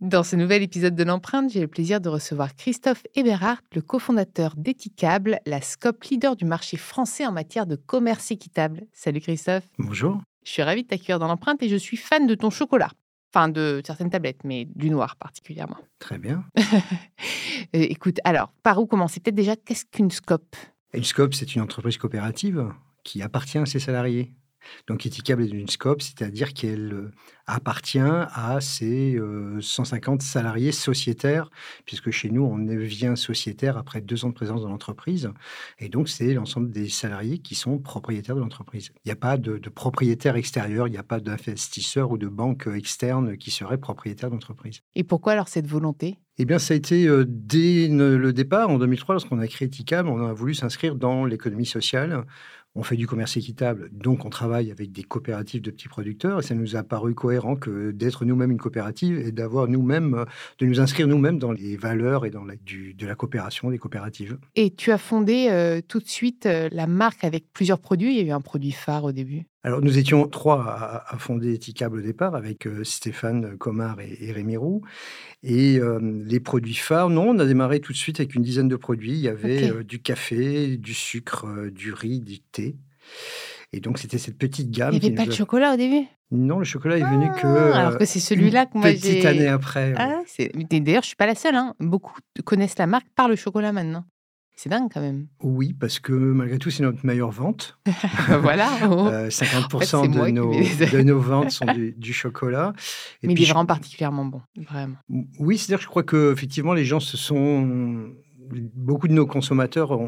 Dans ce nouvel épisode de l'empreinte, j'ai le plaisir de recevoir Christophe Eberhardt, le cofondateur d'Ethicable, la scope leader du marché français en matière de commerce équitable. Salut Christophe. Bonjour. Je suis ravie de t'accueillir dans l'empreinte et je suis fan de ton chocolat. Enfin, de certaines tablettes, mais du noir particulièrement. Très bien. Euh, écoute, alors, par où commencer? Peut-être déjà, qu'est-ce qu'une scope? Une scope, c'est une entreprise coopérative qui appartient à ses salariés. Donc, Ethicable est une scope, c'est-à-dire qu'elle euh, appartient à ces 150 salariés sociétaires, puisque chez nous, on devient sociétaire après deux ans de présence dans l'entreprise. Et donc, c'est l'ensemble des salariés qui sont propriétaires de l'entreprise. Il n'y a pas de, de propriétaire extérieur, il n'y a pas d'investisseur ou de banque externe qui serait propriétaire d'entreprise. Et pourquoi alors cette volonté? Eh bien, ça a été dès le départ, en 2003, lorsqu'on a créé Ethicable, on a voulu s'inscrire dans l'économie sociale on fait du commerce équitable, donc on travaille avec des coopératives de petits producteurs, et ça nous a paru cohérent que d'être nous-mêmes une coopérative et d'avoir nous-mêmes, euh, de nous inscrire nous-mêmes dans les valeurs et dans la, de la coopération des coopératives. Et tu as fondé euh, tout de suite euh, la marque avec plusieurs produits. Il y a eu un produit phare au début. Alors, nous étions trois à, fonder Ethicable au départ, avec Stéphane Comard et, Rémi Roux. Et les produits phares, non, on a démarré tout de suite avec une dizaine de produits. Il y avait du café, du sucre, du riz, du thé. Et donc, c'était cette petite gamme. Il n'y avait pas de chocolat au début? Non, le chocolat est venu que. Ah, alors que c'est celui-là que moi j'ai. Petite année après. Ah, D'ailleurs, je suis pas la seule. Hein. Beaucoup connaissent la marque par le chocolat maintenant. C'est dingue quand même. Oui, parce que malgré tout, c'est notre meilleure vente. voilà. 50% de, nos, de, nos, ventes sont du, chocolat. Et Mais il est vraiment particulièrement bon, vraiment. Oui, c'est-à-dire que je crois que effectivement, les gens se sont beaucoup de nos consommateurs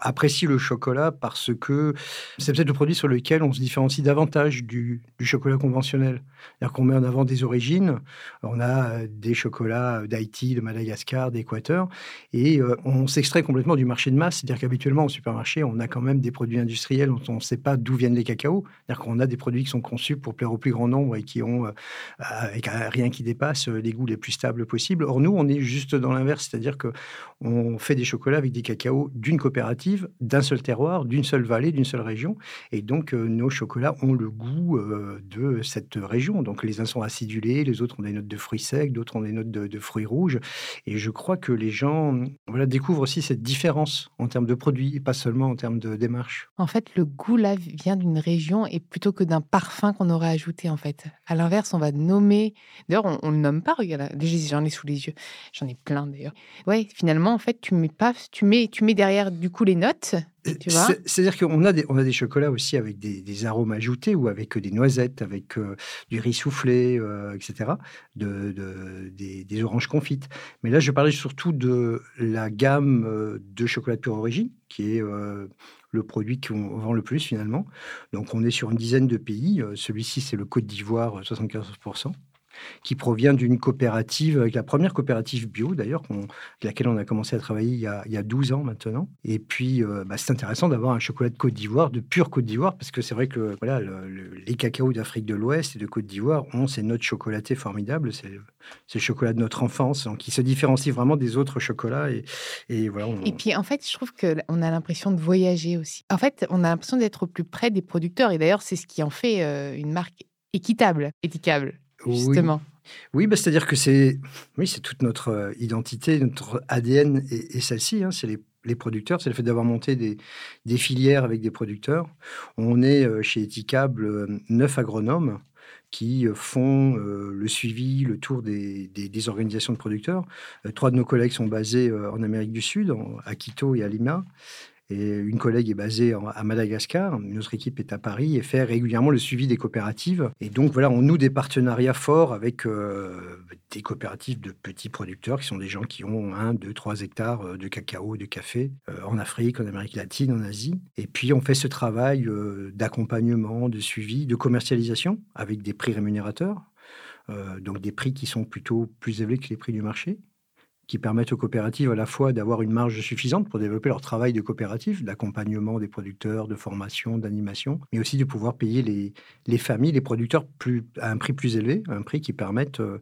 apprécient le chocolat parce que c'est peut-être le produit sur lequel on se différencie davantage du, chocolat conventionnel. C'est-à-dire qu'on met en avant des origines. On a des chocolats d'Haïti, de Madagascar, d'Équateur, et euh, on s'extrait complètement du marché de masse. C'est-à-dire qu'habituellement, au supermarché, on a quand même des produits industriels dont on ne sait pas d'où viennent les cacaos. C'est-à-dire qu'on a des produits qui sont conçus pour plaire au plus grand nombre et qui ont, euh, rien qui dépasse, les goûts les plus stables possibles. Or, nous, on est juste dans l'inverse. C'est-à-dire qu'on fait des chocolats avec des cacaos d'une coopérative, d'un seul terroir, d'une seule vallée, d'une seule région. Et donc, euh, nos chocolats ont le goût euh, de cette région. Donc, les uns sont acidulés, les autres ont des notes de fruits secs, d'autres ont des notes de, fruits rouges. Et je crois que les gens voilà, découvrent aussi cette différence en termes de produits et pas seulement en termes de démarche. En fait, le goût, là, vient d'une région et plutôt que d'un parfum qu'on aurait ajouté, en fait. À l'inverse, on va nommer... D'ailleurs, on ne nomme pas, regarde, j'en ai sous les yeux. J'en ai plein, d'ailleurs. Ouais, finalement, en fait, tu mets pas, tu mets, tu mets derrière du coup les notes. C'est-à-dire qu'on a des, on a des chocolats aussi avec des, arômes ajoutés ou avec des noisettes, avec euh, du riz soufflé, euh, etc., de, des, oranges confites. Mais là, je parlais surtout de la gamme euh, de chocolat de pure origine, qui est le produit qu'on vend le plus finalement. Donc, on est sur une dizaine de pays. Celui-ci, c'est le Côte d'Ivoire, 74% qui provient d'une coopérative, avec la première coopérative bio d'ailleurs, avec laquelle on a commencé à travailler il y a, il y a 12 ans maintenant. Et puis, euh, bah, c'est intéressant d'avoir un chocolat de Côte d'Ivoire, de pure Côte d'Ivoire, parce que c'est vrai que les cacaos d'Afrique de l'Ouest et de Côte d'Ivoire ont ces notes chocolatées formidables. C'est le chocolat de notre enfance, donc qui se différencie vraiment des autres chocolats. Et, voilà. Et puis, en fait, je trouve qu'on a l'impression de voyager aussi. En fait, on a l'impression d'être au plus près des producteurs. Et d'ailleurs, c'est ce qui en fait euh, une marque équitable, éthicable justement. Oui, bah, c'est-à-dire que c'est oui, c'est toute notre euh, identité, notre ADN et, celle-ci. Hein, c'est les, producteurs, c'est le fait d'avoir monté des, des, filières avec des producteurs. On est euh, chez Ethicable euh, neuf agronomes qui font le suivi, le tour des, des, organisations de producteurs. trois de nos collègues sont basés en Amérique du Sud, à Quito et à Lima. Et une collègue est basée à Madagascar, une autre équipe est à Paris et fait régulièrement le suivi des coopératives. Et donc voilà, on noue des partenariats forts avec euh, des coopératives de petits producteurs qui sont des gens qui ont 1, 2, 3 hectares euh, de cacao, de café euh, en Afrique, en Amérique latine, en Asie. Et puis on fait ce travail d'accompagnement, de suivi, de commercialisation avec des prix rémunérateurs, donc des prix qui sont plutôt plus élevés que les prix du marché qui permettent aux coopératives à la fois d'avoir une marge suffisante pour développer leur travail de coopérative, d'accompagnement des producteurs, de formation, d'animation, mais aussi de pouvoir payer les, les familles, les producteurs à un prix plus élevé, un prix qui permette, euh,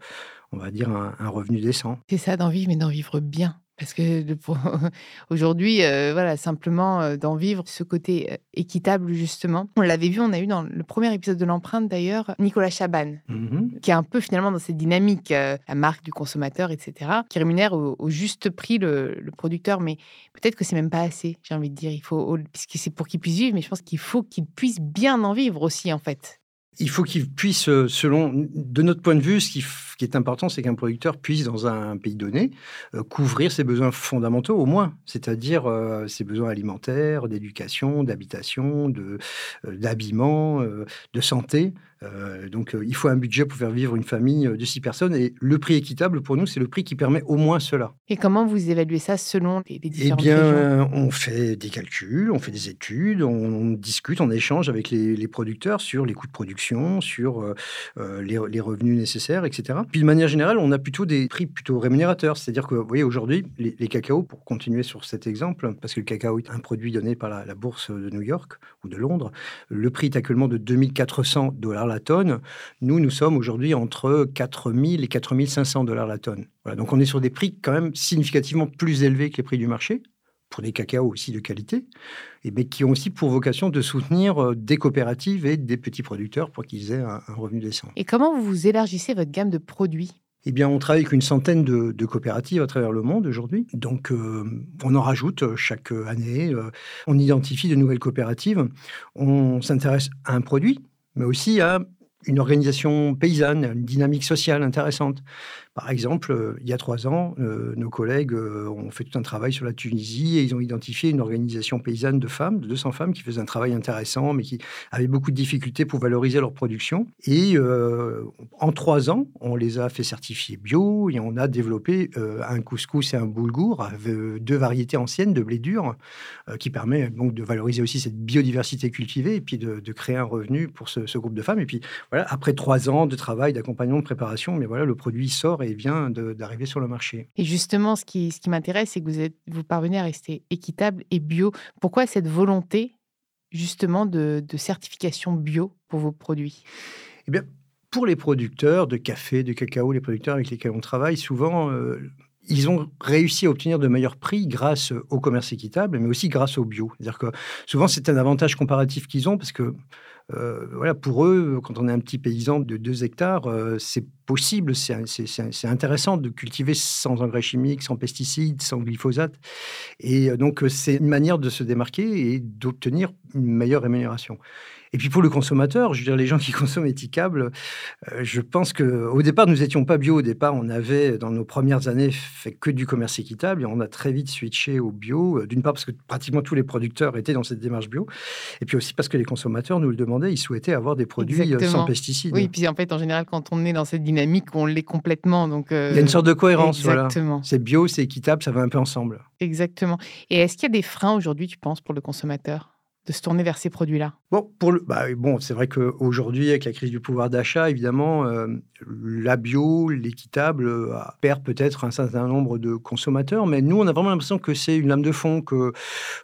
on va dire, un revenu décent. C'est ça d'en vivre, mais d'en vivre bien. Parce que aujourd'hui, euh, voilà, simplement euh, d'en vivre ce côté euh, équitable, justement. On l'avait vu, on a eu dans le premier épisode de l'empreinte, d'ailleurs, Nicolas Chaban, Mhm. qui est un peu finalement dans cette dynamique, la marque du consommateur, etc., qui rémunère au, au juste prix le, le producteur. Mais peut-être que c'est même pas assez, j'ai envie de dire. Il faut, au- puisque c'est pour qu'il puisse vivre, mais je pense qu'il faut qu'il puisse bien en vivre aussi, en fait. Il faut qu'ils puissent, euh, selon, de notre point de vue, ce qui, est important, c'est qu'un producteur puisse, dans un pays donné, euh, couvrir ses besoins fondamentaux au moins, c'est-à-dire euh, ses besoins alimentaires, d'éducation, d'habitation, d'habillement, de santé. Euh, donc, euh, il faut un budget pour faire vivre une famille euh, de six personnes. Et le prix équitable, pour nous, c'est le prix qui permet au moins cela. Et comment vous évaluez ça selon les, les Eh différentes bien, régions? euh, on fait des calculs, on fait des études, on, on discute, on échange avec les, les producteurs sur les coûts de production, sur euh, les, les revenus nécessaires, etc. Puis de manière générale, on a plutôt des prix plutôt rémunérateurs. C'est-à-dire que, vous voyez, aujourd'hui, les, les cacao, pour continuer sur cet exemple, parce que le cacao est un produit donné par la, la bourse de New York ou de Londres, le prix est actuellement de 2400 dollars la tonne. Nous, nous sommes aujourd'hui entre 4000 et 4500 dollars la tonne. Voilà, donc on est sur des prix quand même significativement plus élevés que les prix du marché pour des cacao aussi de qualité, et mais qui ont aussi pour vocation de soutenir euh, des coopératives et des petits producteurs pour qu'ils aient un, un revenu décent. Et comment vous élargissez votre gamme de produits? Eh bien, on travaille avec une centaine de, de coopératives à travers le monde aujourd'hui. Donc, euh, on en rajoute euh, chaque année. euh, on identifie de nouvelles coopératives. On s'intéresse à un produit, mais aussi à une organisation paysanne, une dynamique sociale intéressante. Par exemple, euh, il y a trois ans, euh, nos collègues euh, ont fait tout un travail sur la Tunisie et ils ont identifié une organisation paysanne de femmes, de 200 femmes, qui faisaient un travail intéressant, mais qui avaient beaucoup de difficultés pour valoriser leur production. Et en trois ans, on les a fait certifier bio et on a développé un couscous et un boulgour, deux variétés anciennes de blé dur, qui permet donc de valoriser aussi cette biodiversité cultivée et puis de, de créer un revenu pour ce, ce groupe de femmes. Et puis voilà, après trois ans de travail, d'accompagnement, de préparation, mais voilà, le produit sort et vient d'arriver sur le marché. Et justement, ce qui, ce qui m'intéresse, c'est que vous, êtes, vous parvenez à rester équitable et bio. Pourquoi cette volonté, justement, de, de certification bio pour vos produits? Eh bien, pour les producteurs de café, de cacao, les producteurs avec lesquels on travaille, souvent, euh, ils ont réussi à obtenir de meilleurs prix grâce au commerce équitable, mais aussi grâce au bio. C'est-à-dire que souvent, c'est un avantage comparatif qu'ils ont parce que euh, voilà, pour eux, quand on est un petit paysan de 2 hectares, euh, c'est possible, c'est intéressant de cultiver sans engrais chimiques, sans pesticides, sans glyphosate. Et euh, donc, c'est une manière de se démarquer et d'obtenir une meilleure rémunération. Et puis pour le consommateur, je veux dire, les gens qui consomment étiquable, euh, je pense qu'au départ, nous n'étions pas bio. Au départ, on avait, dans nos premières années, fait que du commerce équitable et on a très vite switché au bio. euh, D'une part, parce que pratiquement tous les producteurs étaient dans cette démarche bio. Et puis aussi parce que les consommateurs nous le demandaient, ils souhaitaient avoir des produits euh, Exactement. sans pesticides. Oui, puis en fait, en général, quand on est dans cette dynamique, on l'est complètement. Donc, euh, Il y a une sorte de cohérence. Voilà. Exactement, C'est bio, c'est équitable, ça va un peu ensemble. exactement. Et est-ce qu'il y a des freins aujourd'hui, tu penses, pour le consommateur? De se tourner vers ces produits-là? Bon, pour le, bah, bon, c'est vrai qu'aujourd'hui, avec la crise du pouvoir d'achat, évidemment, euh, la bio, l'équitable euh, perd peut-être un certain nombre de consommateurs, mais nous, on a vraiment l'impression que c'est une lame de fond, que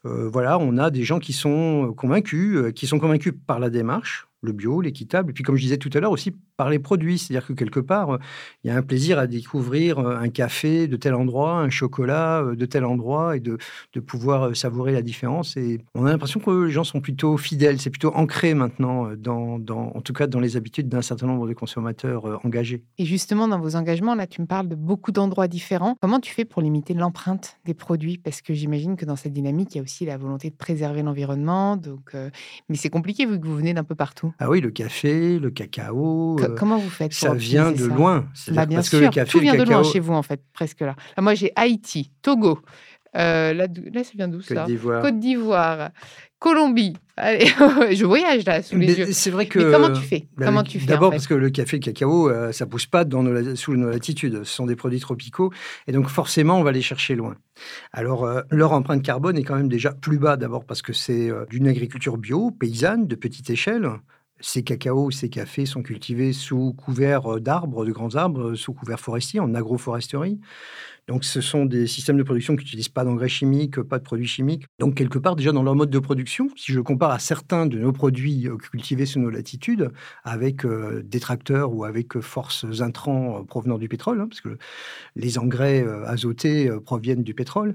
euh, voilà, on a des gens qui sont convaincus, qui sont convaincus par la démarche, le bio, l'équitable, et puis comme je disais tout à l'heure aussi par les produits, c'est-à-dire que quelque part, euh, il y a un plaisir à découvrir euh, un café de tel endroit, un chocolat euh, de tel endroit, et de, de pouvoir savourer la différence. Et on a l'impression que les gens sont plutôt fidèles, c'est plutôt ancré maintenant, dans, dans- en tout cas dans les habitudes d'un certain nombre de consommateurs engagés. Et justement, dans vos engagements, là, tu me parles de beaucoup d'endroits différents. Comment tu fais pour limiter l'empreinte des produits? Parce que j'imagine que dans cette dynamique, il y a aussi la volonté de préserver l'environnement. Donc, euh, Mais c'est compliqué vu que vous venez d'un peu partout. Ah oui, le café, le cacao, comment vous faites ça vient optimiser de ça loin. Bah, bien parce sûr, que le café, tout le vient de loin chez vous, en fait, presque là. Là, moi, j'ai Haïti, Togo. euh, là, là, ça vient d'où Côte ça? d'Ivoire. Côte d'Ivoire, Colombie. Allez, je voyage là sous les Mais yeux. C'est vrai que. Mais comment tu fais? Bah, Comment tu fais D'abord en fait? parce que le café et le cacao, euh, ça pousse pas dans nos sous nos latitudes. Ce sont des produits tropicaux. Et donc, forcément, on va les chercher loin. Alors, euh, leur empreinte carbone est quand même déjà plus bas. D'abord parce que c'est euh, d'une agriculture bio, paysanne, de petite échelle. Ces cacaos, ces cafés sont cultivés sous couvert euh, d'arbres, de grands arbres, euh, sous couvert forestier, en agroforesterie. Donc, ce sont des systèmes de production qui n'utilisent pas d'engrais chimiques, pas de produits chimiques. Donc, quelque part, déjà dans leur mode de production, si je compare à certains de nos produits cultivés sous nos latitudes, avec des tracteurs ou avec forces intrants provenant du pétrole, hein, parce que les engrais azotés proviennent du pétrole.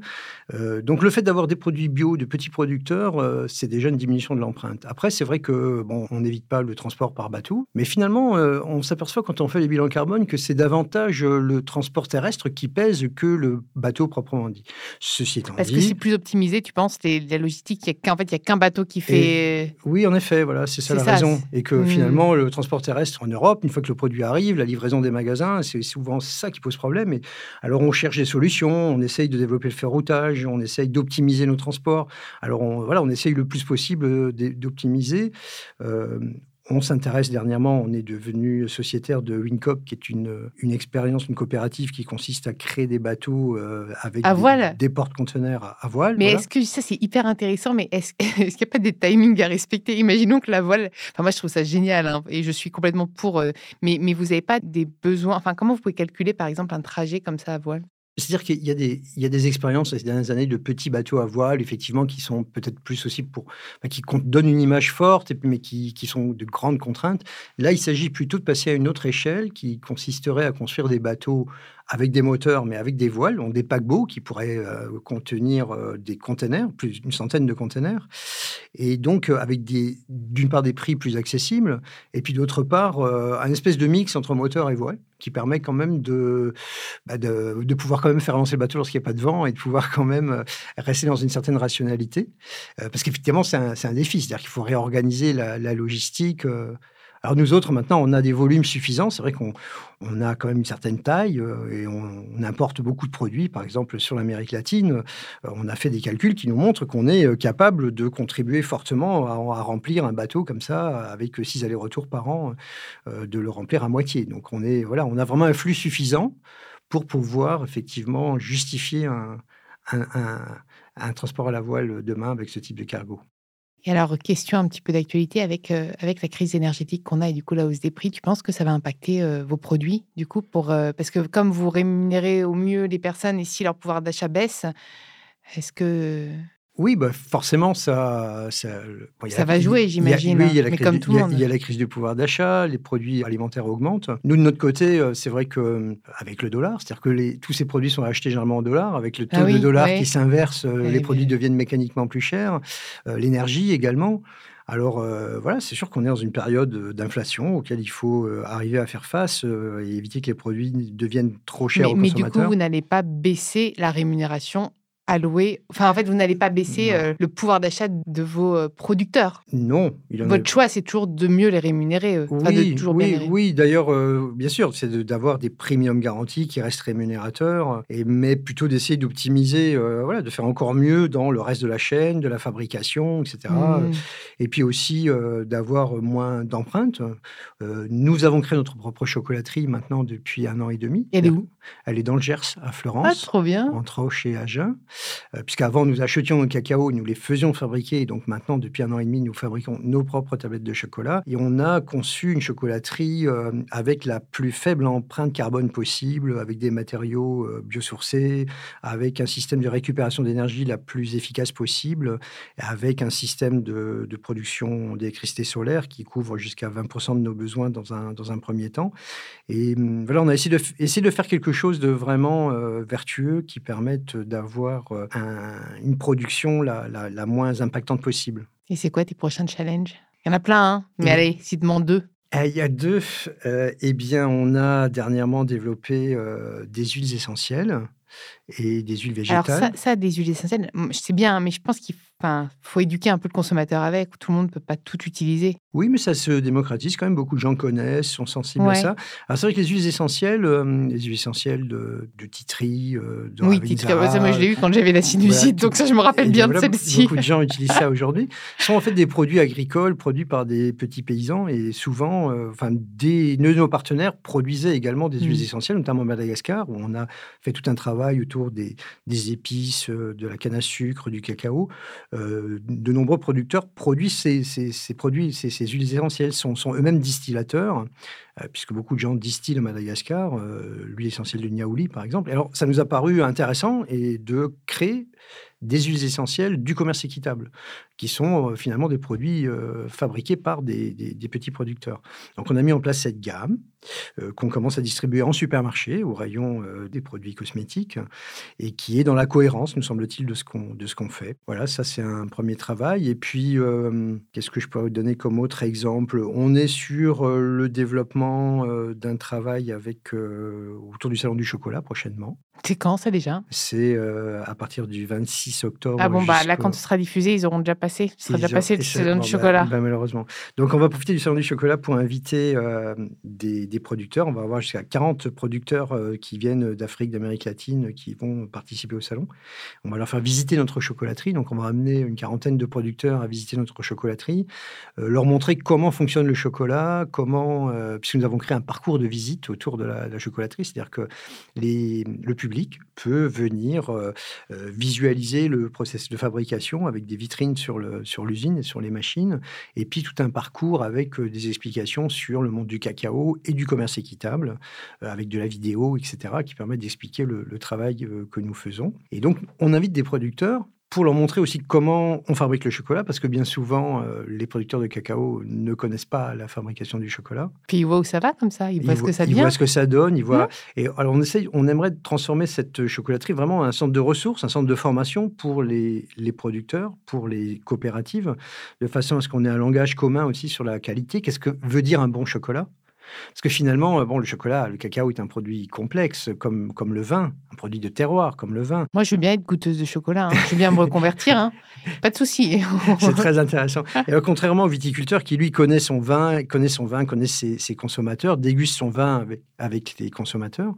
donc, le fait d'avoir des produits bio de petits producteurs, c'est déjà une diminution de l'empreinte. Après, c'est vrai que bon, on n'évite pas le transport par bateau, mais finalement, on s'aperçoit quand on fait les bilans carbone que c'est davantage le transport terrestre qui pèse que le bateau proprement dit. Ceci étant Parce que c'est plus optimisé, tu penses, la logistique, il qu'en fait, il n'y a qu'un bateau qui fait... oui, en effet, voilà, c'est ça la raison. Et que mmh. finalement, le transport terrestre en Europe, une fois que le produit arrive, la livraison des magasins, c'est souvent ça qui pose problème. Et alors, on cherche des solutions, on essaye de développer le ferroutage, on essaye d'optimiser nos transports. Alors, on, voilà, on essaye le plus possible d'optimiser. Euh, on s'intéresse dernièrement, on est devenu sociétaire de Wincop, qui est une, une expérience, une coopérative qui consiste à créer des bateaux euh, avec des, porte-conteneurs à, voile. Mais est-ce que ça, c'est hyper intéressant, mais est-ce qu'il n'y a pas des timings à respecter? Imaginons que la voile, enfin moi je trouve ça génial, hein, et je suis complètement pour, euh, mais, mais vous n'avez pas des besoins, enfin comment vous pouvez calculer par exemple un trajet comme ça à voile? C'est-à-dire qu'il y a des, expériences ces dernières années de petits bateaux à voile, effectivement, qui sont peut-être plus aussi pour, qui donnent une image forte, mais qui, sont de grandes contraintes. Là, il s'agit plutôt de passer à une autre échelle qui consisterait à construire des bateaux avec des moteurs, mais avec des voiles, donc des paquebots qui pourraient euh, contenir euh, des containers, plus d'une centaine de containers, et donc euh, avec d'une part des prix plus accessibles, et puis d'autre part un espèce de mix entre moteur et voile qui permet quand même de, bah, de, de, pouvoir quand même faire avancer le bateau lorsqu'il n'y a pas de vent et de pouvoir quand même rester dans une certaine rationalité. parce qu'effectivement, c'est un, un, défi, c'est-à-dire qu'il faut réorganiser la, la logistique alors nous autres, maintenant, on a des volumes suffisants. C'est vrai qu'on on a quand même une certaine taille euh, et on, importe beaucoup de produits. Par exemple, sur l'Amérique latine, euh, on a fait des calculs qui nous montrent qu'on est euh, capable de contribuer fortement à, remplir un bateau comme ça, avec six allers-retours par an, de le remplir à moitié. Donc on, est, voilà, on a vraiment un flux suffisant pour pouvoir effectivement justifier un, un transport à la voile demain avec ce type de cargo. Et alors, question un petit peu d'actualité avec, euh, avec la crise énergétique qu'on a et du coup la hausse des prix, tu penses que ça va impacter euh, vos produits du coup pour, euh, Parce que comme vous rémunérez au mieux les personnes et si leur pouvoir d'achat baisse, est-ce que oui, bah forcément, ça. Ça, ça va jouer, j'imagine. Oui, il y a la, crise, du, il y a la crise du pouvoir d'achat, les produits alimentaires augmentent. Nous, de notre côté, euh, c'est vrai qu'avec le dollar, c'est-à-dire que les, tous ces produits sont achetés généralement en dollars, avec le taux ah de dollar qui s'inverse, euh, les produits deviennent mécaniquement plus chers, euh, l'énergie également. Alors voilà, c'est sûr qu'on est dans une période d'inflation auquel il faut arriver à faire face et éviter que les produits deviennent trop chers aux consommateurs. Mais du coup, vous n'allez pas baisser la rémunération allouer. Enfin, en fait, vous n'allez pas baisser euh, le pouvoir d'achat de vos euh, producteurs. Non. Votre choix, c'est toujours de mieux les rémunérer. Oui, oui, oui. D'ailleurs, euh, bien sûr, c'est d'avoir des premiums garantis qui restent rémunérateurs, et, mais plutôt d'essayer d'optimiser, voilà, de faire encore mieux dans le reste de la chaîne, de la fabrication, etc. Mmh. Et puis aussi d'avoir moins d'empreintes. nous avons créé notre propre chocolaterie maintenant depuis un an et demi. Elle est où? Elle est dans le Gers, à Florence. Ah, trop bien. Entre Auch et Agen. Euh, puisqu'avant nous achetions nos cacao, nous les faisions fabriquer, et donc maintenant, depuis un an et demi, nous fabriquons nos propres tablettes de chocolat. Et on a conçu une chocolaterie euh, avec la plus faible empreinte carbone possible, avec des matériaux euh, biosourcés, avec un système de récupération d'énergie la plus efficace possible, avec un système de, production d'électricité solaire qui couvre jusqu'à 20% de nos besoins dans un, dans un premier temps. Et hum, voilà, on a essayé de, essayé de faire quelque chose de vraiment vertueux qui permette d'avoir euh, une production la, la, moins impactante possible. Et c'est quoi tes prochains challenges? Il y en a plein, hein mais allez, si demande deux. Eh, il y a deux. Euh, eh bien, on a dernièrement développé euh, des huiles essentielles et des huiles végétales. Alors ça, ça des huiles essentielles, c'est bien, mais je pense qu'il faut éduquer un peu le consommateur avec. Tout le monde ne peut pas tout utiliser. Oui, mais ça se démocratise quand même. Beaucoup de gens connaissent, sont sensibles à ça. Alors c'est vrai que les huiles essentielles, euh, les huiles essentielles de, de titri, euh, de Oui, titri, ça, moi je l'ai eu quand j'avais la sinusite, donc ça je me rappelle bien de celle-ci. Beaucoup de gens utilisent ça aujourd'hui. Ce sont en fait des produits agricoles produits par des petits paysans et souvent, euh, enfin, des, nos partenaires produisaient également des huiles mmh. essentielles, notamment à Madagascar, où on a fait tout un travail autour des, des épices, de la canne à sucre, du cacao. De nombreux producteurs produisent ces, ces, produits, ces, huiles essentielles, sont, eux-mêmes distillateurs, puisque beaucoup de gens distillent à Madagascar, l'huile essentielle de Niaouli par exemple. alors ça nous a paru intéressant et de créer des huiles essentielles du commerce équitable, qui sont euh, finalement des produits euh, fabriqués par des, petits producteurs. Donc on a mis en place cette gamme euh, qu'on commence à distribuer en supermarché, au rayon des produits cosmétiques, et qui est dans la cohérence, nous semble-t-il, de ce qu'on fait. Voilà, ça c'est un premier travail. Et puis, qu'est-ce que je pourrais vous donner comme autre exemple? On est sur le développement d'un travail avec autour du salon du chocolat prochainement. C'est quand ça déjà? C'est à partir du 26 octobre. Ah bon, bah là, quand ce sera diffusé, ils auront déjà passé. Ce sera déjà passé le salon du chocolat. Bah, malheureusement. Donc, on va profiter du salon du chocolat pour inviter des, des, producteurs. On va avoir jusqu'à 40 producteurs qui viennent d'Afrique, d'Amérique latine, qui vont participer au salon. On va leur faire visiter notre chocolaterie. Donc, on va amener une quarantaine de producteurs à visiter notre chocolaterie, leur montrer comment fonctionne le chocolat, comment, puisque nous avons créé un parcours de visite autour de la, chocolaterie, c'est-à-dire que les, le public peut venir visualiser le processus de fabrication avec des vitrines sur l'usine et sur les machines, et puis tout un parcours avec des explications sur le monde du cacao et du commerce équitable, avec de la vidéo, etc., qui permettent d'expliquer le, le, travail que nous faisons. Et donc, on invite des producteurs pour leur montrer aussi comment on fabrique le chocolat, parce que bien souvent, euh, les producteurs de cacao ne connaissent pas la fabrication du chocolat. Puis ils voient où ça va comme ça, ils voient ce que ça devient. Ils voient ce que ça donne, ils voient. Mmh. Et alors on essaye, on aimerait transformer cette chocolaterie vraiment en un centre de ressources, un centre de formation pour les, les producteurs, pour les coopératives, de façon à ce qu'on ait un langage commun aussi sur la qualité. Qu'est-ce que veut dire un bon chocolat? Parce que finalement, euh, bon, le chocolat, le cacao est un produit complexe, comme, comme le vin, un produit de terroir, comme le vin. Moi, je veux bien être goûteuse de chocolat. Hein. Je veux bien me reconvertir. Hein. Pas de souci. C'est très intéressant. Et contrairement au viticulteur qui, lui, connaît son vin, connaît son vin, connaît ses, consommateurs, déguste son vin avec, avec les consommateurs,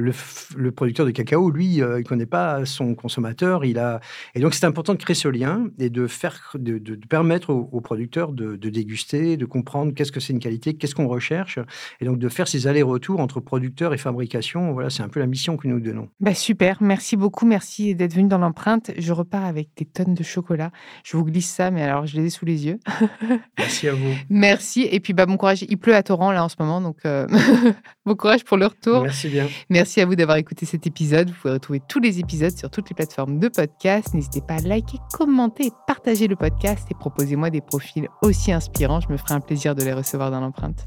le, producteur de cacao, lui, euh, il ne connaît pas son consommateur. Il a... Et donc, c'est important de créer ce lien et de, faire, de, permettre aux, producteurs de, déguster, de comprendre qu'est-ce que c'est une qualité, qu'est-ce qu'on recherche. Et donc, de faire ces allers-retours entre producteurs et fabrication. Voilà, c'est un peu la mission que nous donnons. Bah super, merci beaucoup. Merci d'être venu dans l'empreinte. Je repars avec des tonnes de chocolat. Je vous glisse ça, mais alors, je les ai sous les yeux. merci à vous. Merci. Et puis, bah, bon courage. Il pleut à torrent, là, en ce moment. Donc, euh, bon courage pour le retour. Merci bien. Merci à vous d'avoir écouté cet épisode. Vous pouvez retrouver tous les épisodes sur toutes les plateformes de podcast. N'hésitez pas à liker, commenter partager le podcast et proposez-moi des profils aussi inspirants. Je me ferai un plaisir de les recevoir dans l'empreinte.